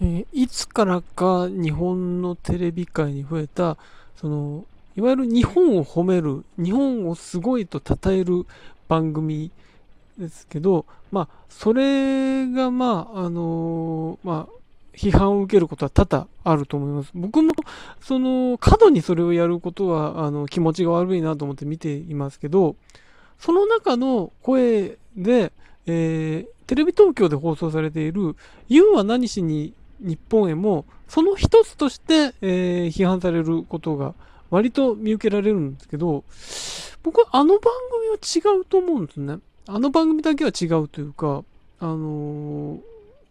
えーいつからか日本のテレビ界に増えた、その、いわゆる日本を褒める、日本をすごいと称える番組ですけど、まあ、それが、まあ、あのーまあ、批判を受けることは多々あると思います。僕も、その、過度にそれをやることは、あの、気持ちが悪いなと思って見ていますけど、その中の声で、えーテレビ東京で放送されている、言うは何しに日本へも、その一つとして、えー批判されることが割と見受けられるんですけど、僕はあの番組は違うと思うんですね。あの番組だけは違うというか、あのー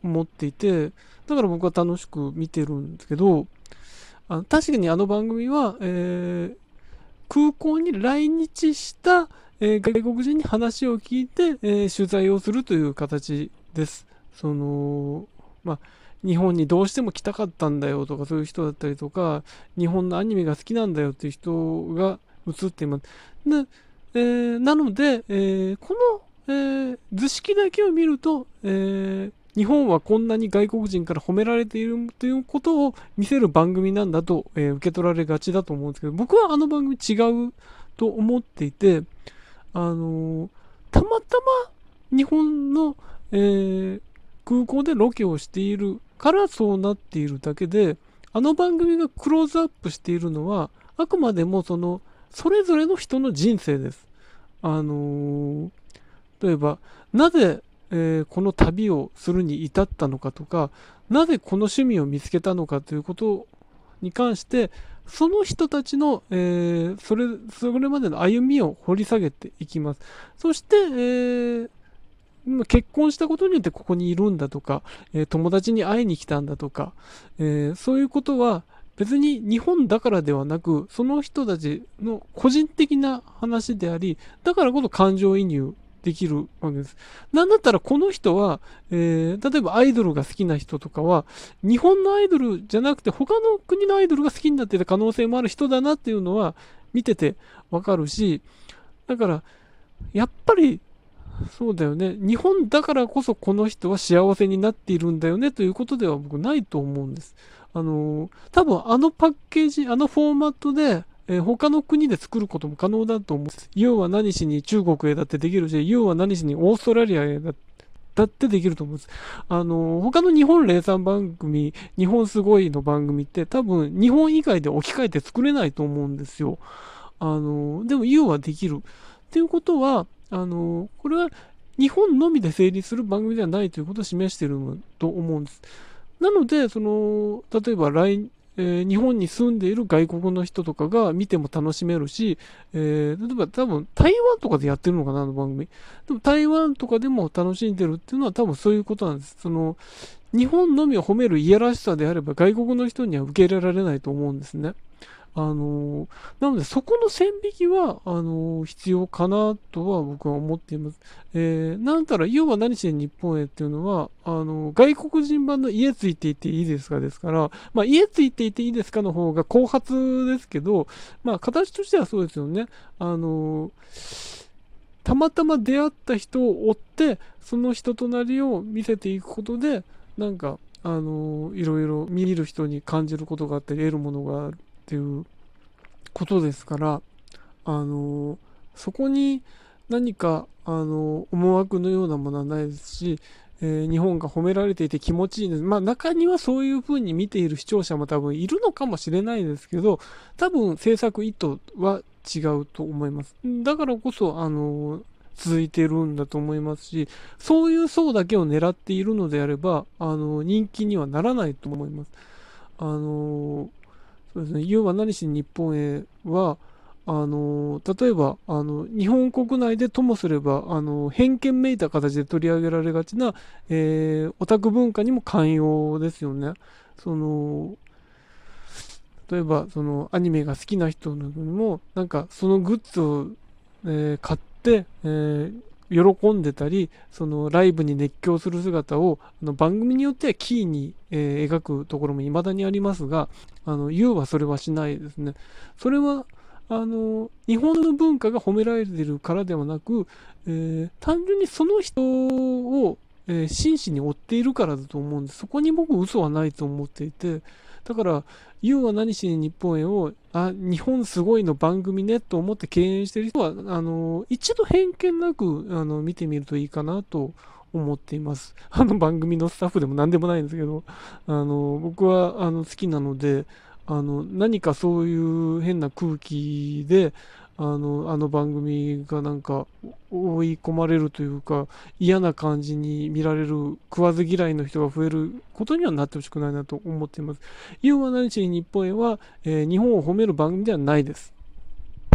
思っていて、だから僕は楽しく見てるんですけど、あ確かにあの番組は、えー空港に来日した、えー外国人に話を聞いて、えー取材をするという形です。その、まあ、日本にどうしても来たかったんだよとかそういう人だったりとか、日本のアニメが好きなんだよっていう人が映っています。で、えーなので、えーこの、えー図式だけを見ると、えー日本はこんなに外国人から褒められているということを見せる番組なんだと、えー受け取られがちだと思うんですけど、僕はあの番組違うと思っていて、あのーたまたま日本の、えー空港でロケをしているからそうなっているだけで、あの番組がクローズアップしているのは、あくまでもその、それぞれの人の人生です。あのー例えば、なぜ、えーこの旅をするに至ったのかとか、なぜこの趣味を見つけたのかということに関して、その人たちの、えーそれ、それまでの歩みを掘り下げていきます。そして、えー結婚したことによってここにいるんだとか、えー友達に会いに来たんだとか、えーそういうことは別に日本だからではなく、その人たちの個人的な話であり、だからこそ感情移入できるわけです。なんだったらこの人は、えー例えばアイドルが好きな人とかは、日本のアイドルじゃなくて他の国のアイドルが好きになってた可能性もある人だなっていうのは見ててわかるし、だから、やっぱり、そうだよね。日本だからこそこの人は幸せになっているんだよねということでは僕ないと思うんです。あの多分あのパッケージ、あのフォーマットで、えー他の国で作ることも可能だと思うんです。要は何しに中国へだってできるし、要は何しにオーストラリアへだだってできると思うんです。あの他の日本霊産番組、日本すごいの番組って多分日本以外で置き換えて作れないと思うんですよ。あのでも U はできる。っていうことは、あのこれは日本のみで成立する番組ではないということを示していると思うんです。なので、その、例えば来、えー日本に住んでいる外国の人とかが見ても楽しめるし、えー例えば多分台湾とかでやってるのかな、あの番組。でも台湾とかでも楽しんでるっていうのは多分そういうことなんです。その、日本のみを褒めるいやらしさであれば外国の人には受け入れられないと思うんですね。あのなのでそこの線引きは、あの必要かなとは僕は思っています。えー、なんたら、要は何しに日本へっていうのは、あの外国人版の家ついていていいですかですから、まあ、家ついていていいですかの方が後発ですけど、まあ、形としてはそうですよね。あのたまたま出会った人を追って、その人となりを見せていくことで、なんか、あのいろいろ見る人に感じることがあったり、得るものがあるっていうことですから、あのそこに何か、あの思惑のようなものはないですし、えー日本が褒められていて気持ちいいんです。まあ中にはそういう風に見ている視聴者も多分いるのかもしれないですけど、多分制作意図は違うと思います。だからこそ、あの続いてるんだと思いますし、そういう層だけを狙っているのであれば、あの人気にはならないと思います。あのそうですね、要は何しに日本へは、あの例えばあの日本国内でともすればあの偏見めいた形で取り上げられがちな、えーオタク文化にも寛容ですよね。その例えばそのアニメが好きな人にもなんかそのグッズを、えー買って、えー喜んでたりそのライブに熱狂する姿をあの番組によってはキーに、えー描くところも未だにありますがあの U はそれはしないですね。それはあの日本の文化が褒められているからではなく、えー単純にその人を、えー真摯に追っているからだと思うんです。そこに僕嘘はないと思っていて、だから、ユウは何しに日本へを、あ、日本すごいの番組ねと思って敬遠してる人は、あの、一度偏見なく、あの、見てみるといいかなと思っています。あの番組のスタッフでも何でもないんですけど、あの、僕は、あの、好きなので、あの、何かそういう変な空気で、あの、あの番組がなんか追い込まれるというか、嫌な感じに見られる食わず嫌いの人が増えることにはなってほしくないなと思っています。ユーマ何しに日本へは、えー日本を褒める番組ではないです。